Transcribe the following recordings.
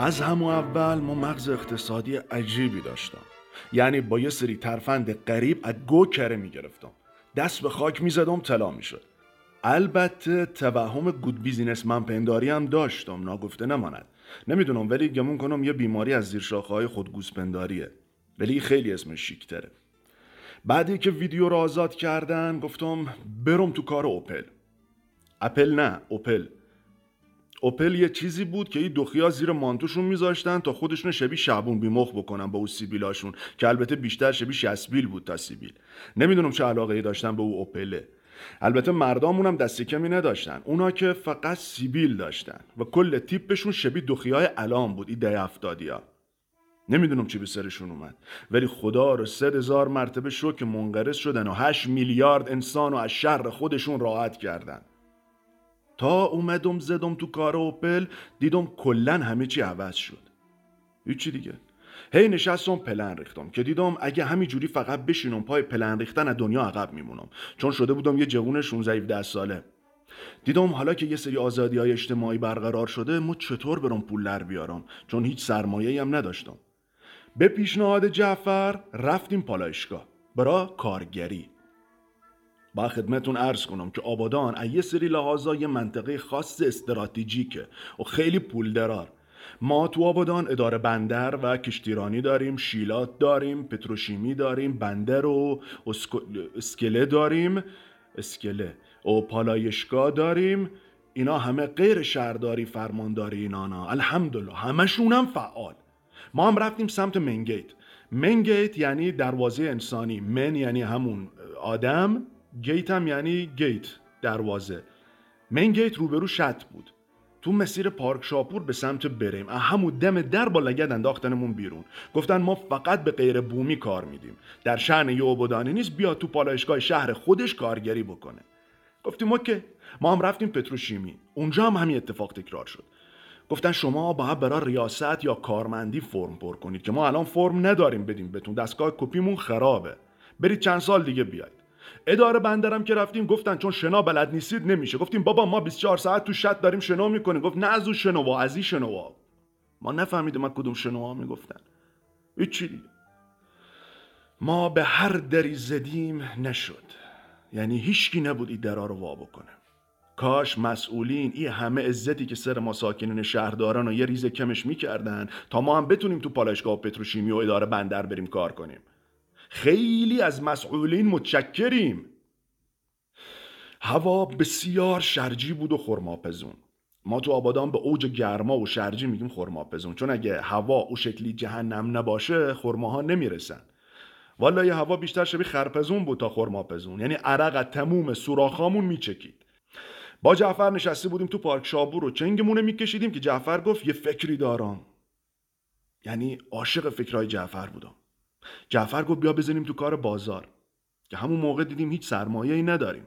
از همون اول ما مغز اقتصادی عجیبی داشتم. یعنی با یه سری ترفند قریب از گو کره می‌گرفتم. دست به خاک می‌زدم طلا می‌شد. البته توهم گود بیزینس من پنداری هم داشتم ناگفته نماند. نمی‌دونم ولی گمون کنم یه بیماری از زیر های خود گوسپنداریه ولی خیلی اسمش شیکتره. بعدی که ویدیو رو آزاد کردن گفتم برم تو کار اوپل اپل نه اوپل اوپل یه چیزی بود که این دوخیا زیر مانتوشون میذاشتن تا خودشون شبیه شعبون بیمخ بکنن با او سیبیلاشون که البته بیشتر شبیه شسبیل بود تا سیبیل. نمی‌دونم چه علاقه ای داشتن به او اوپله. البته مردامون هم دستی کمی نداشتن. اونا که فقط سیبیل داشتن و کل تیپشون شبیه دوخیای علام بود این ده افتادیا نمی‌دونم چی به سرشون اومد. ولی خدا رو سه هزار مرتبه شو که منقرض شدن و هشت میلیارد انسان و از شر خودشون راحت کردن. تا اومدم زدم تو کار اوپل دیدم کلا همه چی عوض شد. هیچی دیگه. هی نشستم پلن ریختم که دیدم اگه همینجوری فقط بشینم پای پلن ریختن از دنیا عقب میمونم. چون شده بودم یه جوون 16 17 ساله. دیدم حالا که یه سری آزادی های اجتماعی برقرار شده ما چطور برم پول در بیارم؟ چون هیچ سرمایه هم نداشتم. به پیشنهاد جعفر رفتیم پالایشگاه. برا کارگری. با خدمتون عرض کنم که آبادان از یه سری لحاظا یه منطقه خاص استراتژیکه و خیلی پول درار. ما تو آبادان اداره بندر و کشتیرانی داریم شیلات داریم پتروشیمی داریم بندر و اسکله داریم. اسکله. و پالایشگاه داریم. اینا همه غیر شهرداری فرمانداری اینا الحمدلله. همشون هم فعال. ما هم رفتیم سمت منگیت. man gate یعنی دروازه انسانی. man یعنی همون آدم. gate هم یعنی gate دروازه. man gate روبرو شط بود. تو مسیر پارک شاپور به سمت بریم. همون دم در با لگد انداختنمون بیرون. گفتن ما فقط به غیر بومی کار میدیم. در شأن یه عبودانی نیست بیا تو پالایشگاه شهر خودش کارگری بکنه. گفتیم OK. ما هم رفتیم پتروشیمی. اونجا هم همین اتفاق تکرار شد. گفتن شما باید برای ریاست یا کارمندی فرم پر کنید که ما الان فرم نداریم بدیم بهتون. دستگاه کپیمون خرابه. برید چند سال دیگه بیاید. اداره بندرم که رفتیم گفتن چون شنا بلد نیستید نمیشه. گفتیم بابا ما 24 ساعت تو شط داریم شنا می‌کنیم. گفت نه از اون شنوا از این شنوا. ما نفهمیدیم ما کدوم شنوا می‌گفتن. هیچی. ما به هر دری زدیم نشد. یعنی هیچکی نبود این درا رو وا بکنه. کاش مسئولین این همه عزتی که سر ما ساکنین شهرداران و یه ریز کمش می‌کردن تا ما هم بتونیم تو پالایشگاه پتروشیمی و اداره بندر بریم کار کنیم. خیلی از مسئولین متشکریم. هوا بسیار شرجی بود و خرماپزون. ما تو آبادان به اوج گرما و شرجی میگیم خرماپزون. چون اگه هوا او شکلی جهنم نباشه خرماها نمی‌رسن. والا یه هوا بیشتر شبیه خرپزون بود تا خرماپزون. یعنی عرق از تموم سوراخامون میچکید. با جعفر نشسته بودیم تو پارک شابور و چنگمونه میکشیدیم که جعفر گفت یه فکری دارم. یعنی عاشق فکرهای جعفر بودم. جعفر گفت بیا بزنیم تو کار بازار. که همون موقع دیدیم هیچ سرمایه ای نداریم.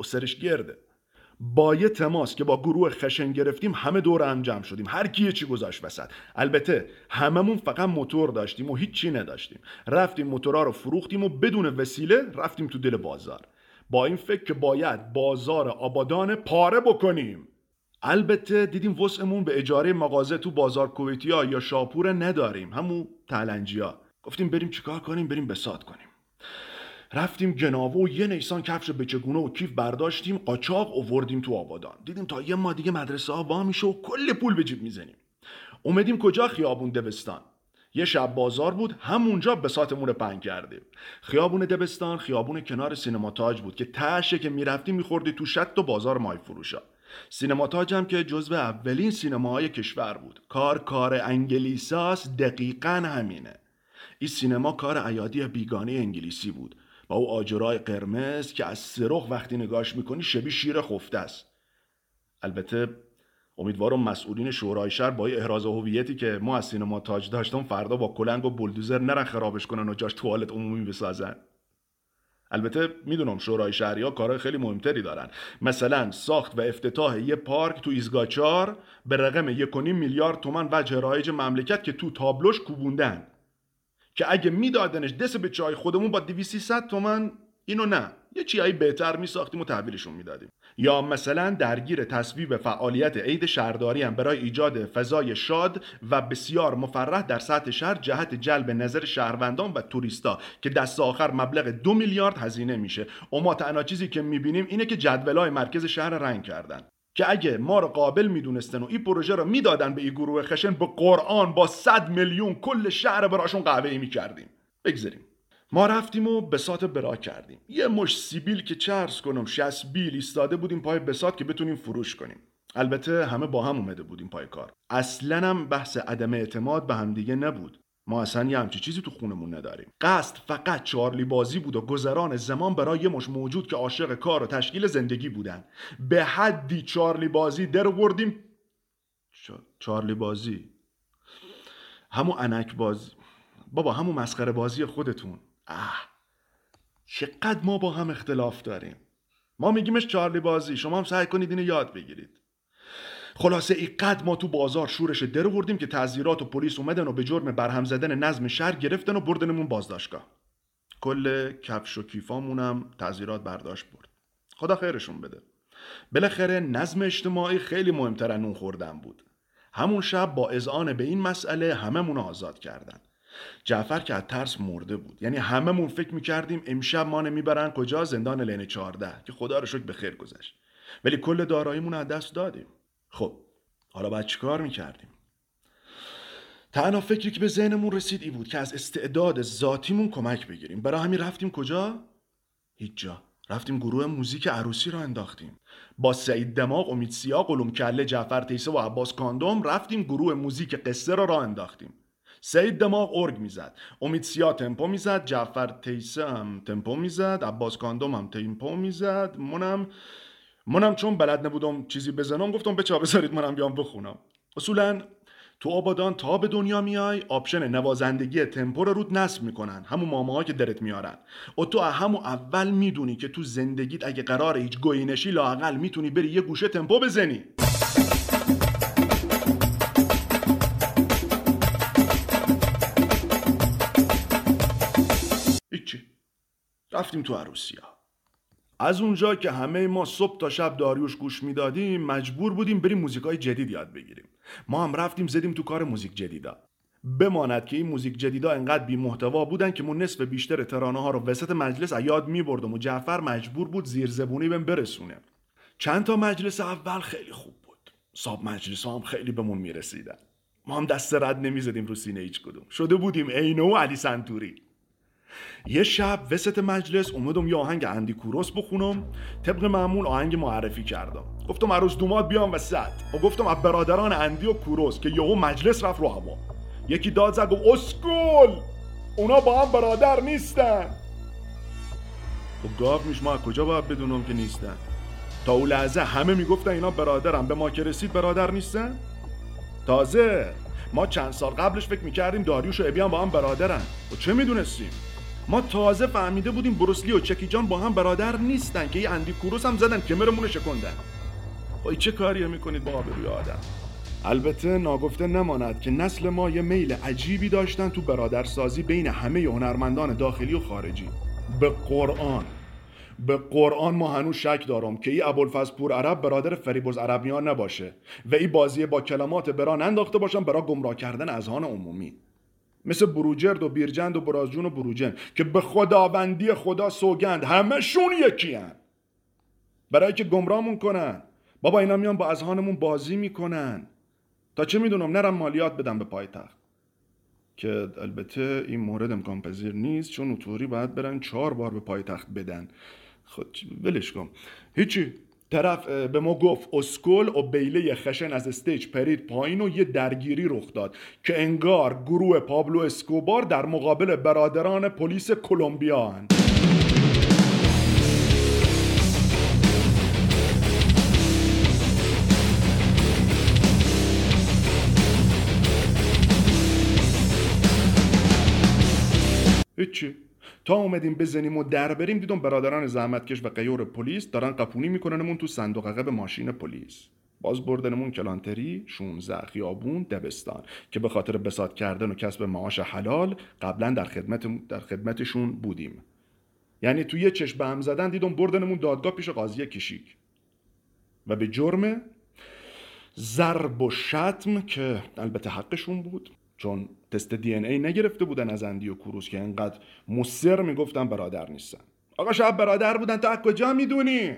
و سرش گرده. با یه تماس که با گروه خشن گرفتیم همه دور هم جمع شدیم. هر کی چی گذاشت وسط. البته هممون فقط موتور داشتیم و هیچی نداشتیم. رفتیم موتورا رو فروختیم و بدون وسیله رفتیم تو دل بازار. با این فکر که باید بازار آبادان پاره بکنیم. البته دیدیم وسعمون به اجاره مغازه تو بازار کویتیا یا شاپور نداریم. همون تلنجیا. گفتیم بریم چیکار کنیم؟ بریم بسات کنیم. رفتیم جناوه و یه نیسان کفش بچگونه و کیف برداشتیم قاچاق اووردیم تو آبادان دیدیم تا یه ما دیگه مدرسه ها وا میشه و کل پول به جیب می‌زنیم. اومدیم کجا؟ خیابون دبستان. یه شب بازار بود همونجا بساتمون پنگ کردیم. خیابون دبستان خیابون کنار سینما تاج بود که تشه که می‌رفتیم میخوردی تو شط و بازار مای فروشا سینما تاج هم که جزو اولین سینماهای کشور بود. کار کار انگلیساس دقیقا همینه. این سینما کار عیادی بیگانه انگلیسی بود. با او آجرای قرمز که از سرخ وقتی نگاش می‌کنی شبیه شیر خفته است. البته امیدوارم مسئولین شورای شهر با احراز هویتی که ما از سینما تاج داشتم فردا با کلنگ و بلدوزر نرن خرابش کنن و جاش توالت عمومی بسازن. البته می‌دونم شورای شهری ها کارهای خیلی مهمتری دارن. مثلا ساخت و افتتاح یه پارک تو ایزگاچار به رقم یک میلیارد تومن وجه رایج مملکت که تو تابلوش کوبوندن. که اگه میدادنش دست به چای خودمون با 2300 تومن اینو نه. یه چیایی بهتر میساختیم و تحویلشون می‌دادیم. یا مثلا درگیر تصویب فعالیت عید شهرداری هم برای ایجاد فضای شاد و بسیار مفرح در سطح شهر جهت جلب نظر شهروندان و توریستا که دست آخر مبلغ دو میلیارد هزینه میشه. و ما تنها چیزی که می‌بینیم اینه که جدولای مرکز شهر رنگ کردن. که اگه ما رو قابل می‌دونستن و این پروژه رو می‌دادن به این گروه خشن به قرآن با صد میلیون کل شهر براشون قهوه‌ای می‌کردیم. بگذاریم. ما رفتیم و بسات برا کردیم. یه مش سیبیل که چرس کنم شست بیل ایستاده بودیم پای بسات که بتونیم فروش کنیم. البته همه با هم اومده بودیم پای کار. اصلا هم بحث عدم اعتماد به همدیگه نبود. ما اصلا یه همچی چیزی تو خونمون نداریم. قصد فقط چارلی بازی بود و گذران زمان برای یه مش موجود که عاشق کار و تشکیل زندگی بودن. به حدی چارلی بازی در وردیم چارلی بازی. همون انک بازی. بابا همون مسخره بازی خودتون. اه. چقدر ما با هم اختلاف داریم. ما میگیمش چارلی بازی. شما هم سعی کنید اینو یاد بگیرید. خلاصه ای قد ما تو بازار شورش در وردیم که تعذیرات و پلیس اومدن و به جرم برهم زدن نظم شهر گرفتن و بردنمون بازداشتگاه. کل کفش و کیفامونم تعذیرات برداشت برد. خدا خیرشون بده. بالاخره نظم اجتماعی خیلی مهمتر نون خوردن بود. همون شب با اذعان به این مسئله هممون آزاد کردن. جعفر که از ترس مرده بود. یعنی هممون فکر می‌کردیم امشب ما نمی‌برن. کجا؟ زندان لین 14 که خدا رو شکر به خیر گذشت. ولی کل داراییمون از دست دادیم. خب حالا باید چیکار می‌کردیم؟ تنها فکری که به ذهنمون رسید ای بود که از استعداد ذاتیمون کمک بگیریم. برای همین رفتیم کجا؟ هیچ جا. رفتیم گروه موزیک عروسی را انداختیم. با سعید دماغ امید سیاه قلوم کله جعفر تیسه و عباس کاندوم رفتیم گروه موزیک قصه را را انداختیم. سعید دماغ ارگ می‌زد. امید سیا تمپو می‌زد. جعفر تیسه هم تمپو می‌زد. عباس کاندوم هم تمپو می‌زد. منم منم چون بلد نبودم چیزی بزنم گفتم بچه بذارید منم بیام بخونم. اصولا تو آبادان تا به دنیا میای option نوازندگی تمپو رو روت نصب می‌کنن. همون ماما که درت میارن. و تو همون اول می‌دونی که تو زندگیت اگه قرار هیچ گوینشی لاقل می‌تونی بری یه گوشه تمپو بزنی. رفتیم تو عروسیا. از اونجا که همه ما صبح تا شب داریوش گوش می‌دادیم مجبور بودیم بریم موزیکای جدید یاد بگیریم. ما هم رفتیم زدیم تو کار موزیک جدیدا. بماند که این موزیک جدیدا انقدر بی محتوا بودن که من نصف بیشتر ترانه ها رو وسط مجلس یاد میبردم و جعفر مجبور بود زیر زبونی بهم برسونه. چند تا مجلس اول خیلی خوب بود. صاحب مجلس ها هم خیلی بهمون می‌رسیدن. ما هم دست رد نمی‌زدیم رو سینه هیچ کدوم. شده بودیم عینو و علی سنتوری. یه شب وسط مجلس اومدم یه آهنگ اندی کوروس بخونم. طبق معمول آهنگ معرفی کردم. گفتم عروس دومات بیام وسط و گفتم از برادران اندی و کوروس که یهو مجلس رفت رو هوا یکی داد زد و اسکول! اونا با هم برادر نیستن. خب گاف میش ما کجا باید بدونم که نیستن؟ تا اون لحظه همه می‌گفتن اینا برادرم به ما که رسید برادر نیستن؟ تازه ما چند سال قبلش فکر می‌کردیم داریوش و ابیان با هم برادرن. و چه می‌دونستیم؟ ما تازه فهمیده بودیم بروسلی و چکی جان با هم برادر نیستن که یه اندی کوروس هم زدن کمرمون شکندن. وای چه کاریه می‌کنید با آبروی آدم؟ البته ناگفته نماند که نسل ما یه میل عجیبی داشتن تو برادرسازی بین همه هنرمندان داخلی و خارجی. به قرآن. به قرآن ما هنوز شک دارم که ای ابوالفضل عرب برادر فریبرز عربیان نباشه و ای بازی با کلمات بران انداخته باشن برای گمراه کردن اذهان عمومی. مثل بروجرد و بیرجند و برازجون و بروجن که به خداوندی خدا سوگند. همشون یکی هن. برای که گمرامون کنن. بابا اینا میان با اذهانمون بازی می‌کنن. تا چه می‌دونم؟ نرم مالیات بدم به پایتخت. که البته این مورد امکان پذیر نیست چون اوتوری باید برن چهار بار به پایتخت بدن. خود ولش کن. هیچی. طرف به ما گفت اسکل و بیله خشن از استیج پرید پایین و یه درگیری رخ داد که انگار گروه پابلو اسکوبار در مقابل برادران پلیس کلمبیا هن. هیچی تا اومدیم بزنیم و در بریم دیدم برادران زحمتکش و قیور پلیس دارن قپونی میکننمون تو صندوق عقب ماشین پلیس. باز بردنمون کلانتری 16 خیابون دبستان که به خاطر بسات کردن و کسب معاش حلال قبلا در خدمت در خدمتشون بودیم. یعنی تو یه چشم به هم زدن دیدم بردنمون دادگاه پیش قاضی کشیک. و به جرم ضرب و شتم که البته حقشون بود. چون تست دی ای نگرفته بودن از اندی و کروس که انقدر مصر می‌گفتن برادر نیستن. آقا شب برادر بودن تا کجا می‌دونی؟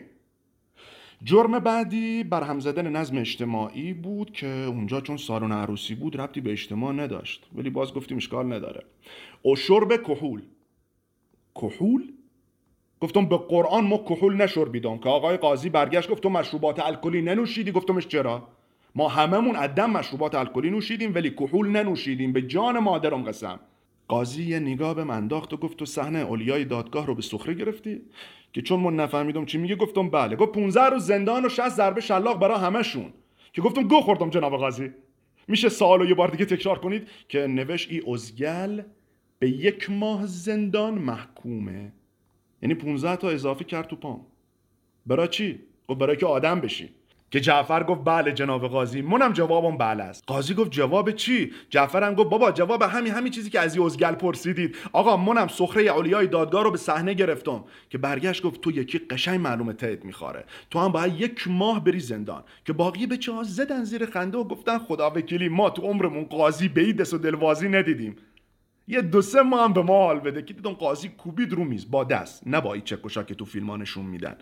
جرم بعدی برهم زدن نظم اجتماعی بود که اونجا چون سالن عروسی بود ربطی به اجتماع نداشت. ولی باز گفتیم اشکال نداره. و شرب کحول. کحول؟ گفتم به قرآن ما کحول نشربیدم که آقای قاضی برگشت گفت تو مشروبات الکلی ننوشیدی؟ گفتمش چرا؟ ما هممون عدم مشروبات الکلی نوشیدیم ولی کحول ننوشیدیم. به جان مادرم قسم. قاضی یه نگاه به من انداخت و گفت تو صحنه اولیای دادگاه رو به سخره گرفتی؟ که چون من نفهمیدم چی میگه گفتم بله. گفت 15 روز زندان و 60 ضربه شلاق برای همشون که گفتم گو خوردم جناب قاضی. میشه سوالو یه بار دیگه تکرار کنید که نوشت ای ازگل به یک ماه زندان محکومه. یعنی 15 تا اضافه کرد تو پام. برای چی؟ گفت برای که آدم بشی. که جعفر گفت بله جناب قاضی. منم جوابم بله است. قاضی گفت جواب چی؟ جعفرم گفت بابا جواب همین همین چیزی که از ازگل پرسیدید. آقا منم سخره اولیای دادگاه رو به صحنه گرفتم. که برگشت گفت تو یکی قشنگ معلومه تایید میخواره. تو هم باید یک ماه بری زندان. که باقی به ها زدن زیر خنده و گفتن خدا وکیلی ما تو عمرمون قاضی به دست و دلوازی ندیدیم. یه دو سه ماه هم به ما حال بده. که دیدم قاضی کوبید رو میز. با دست. نه با که تو فیلمانشون میدن.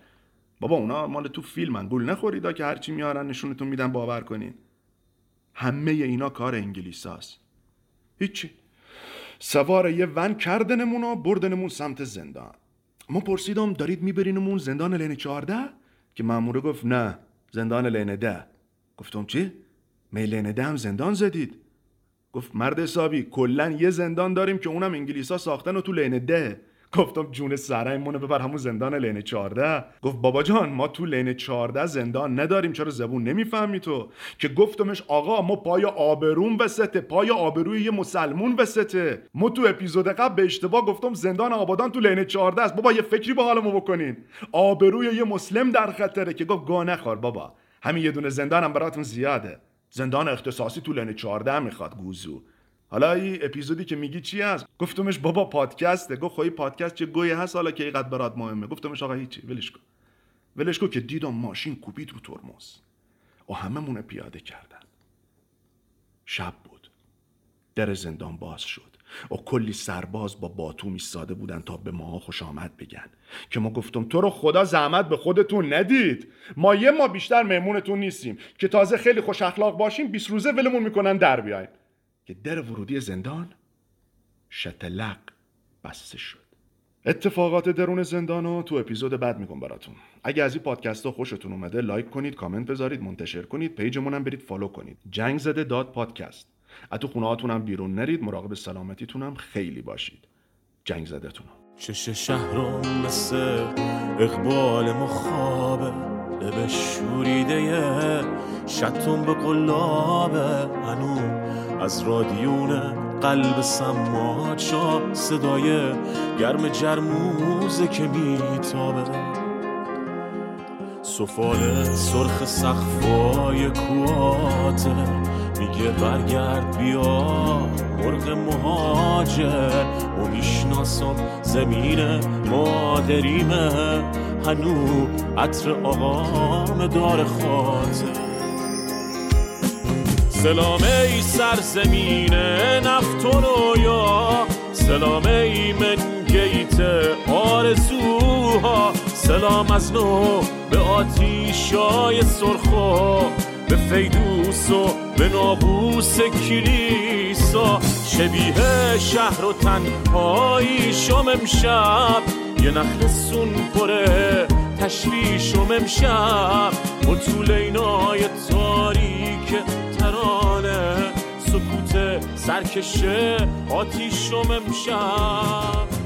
بابا اونا مال تو فیلمن گول نخورید که هرچی میارن نشونتون میدن باور کنین. همه اینا کار انگلیساست هیچی. سوار یه ون کردنمون و بردنمون سمت زندان. ما پرسیدم دارید میبرینمون زندان لین چهارده؟ که ماموره گفت نه زندان لین ده. گفتم چی؟ می لین ده هم زندان زدید؟ گفت مرد حسابی کلا یه زندان داریم که اونم انگلیسا ساختن و تو لین ده. گفتم جون سرمونه ببر همون زندان لین 14 گفت بابا جان ما تو لین 14 زندان نداریم چرا زبون نمی‌فهمی تو؟ که گفتمش آقا ما پای آبرون وسطه پای آبروی یه مسلمون وسطه. ما تو اپیزود قبل به اشتباه گفتم زندان آبادان تو لین 14 است. بابا یه فکری به حالمو بکنین. آبروی یه مسلم در خطره که گفت گاه نخور بابا. همین یه دونه زندانم براتون زیاده. زندان اختصاصی تو لین 14 می‌خواد گوزو. حالا این اپیزودی که میگی چی هست؟ گفتمش بابا پادکسته. گفت خواهی خب پادکست چه گویه هست؟ حالا که اینقدر برات مهمه. گفتمش آقا هیچی. ولش کن. ولش کن که دیدم ماشین کوبید رو ترمز. و همه پیاده کردن. شب بود. در زندان باز شد. و کلی سرباز با باتوم ایستاده بودن تا به ما خوش آمد بگن. که ما گفتم تو رو خدا زحمت به خودتون ندید. ما یه ما بیشتر مهمونتون نیستیم. که تازه خیلی خوش اخلاق باشیم 20 روزه ولمون می‌کنن در بیاین که در ورودی زندان شتلق بسته شد. اتفاقات درون زندان رو تو اپیزود بعد میگم براتون. اگه از این پادکست ها خوشتون اومده like کنید کامنت بذارید منتشر کنید page مون هم برید follow کنید. جنگ زده dot podcast. تو خونه هم بیرون نرید مراقب سلامتیتون هم خیلی باشید. جنگ زده تون چش شهرم مثل اقبال مخابه لب شوریده شتون به قلابه هنو از رادیون قلب سماعت شا صدای گرم جرموزه که میتابه. سفال سرخ سخفای کواته میگه برگرد بیا مرغ مهاجر و می‌شناسم زمین مادریمه هنو عطر آقام دار خاطر. سلام ای سرزمین نفت و رویا سلام ای من گیت آرزوها. سلام از نو به آتیشای سرخا. به فیدوس و به نابوس کلیسا. شبیه شهر و تنهایی شم امشب. یه نخل سون پره تشویشم امشب. و طول اینای تاریک سرکشه آتیشم امشب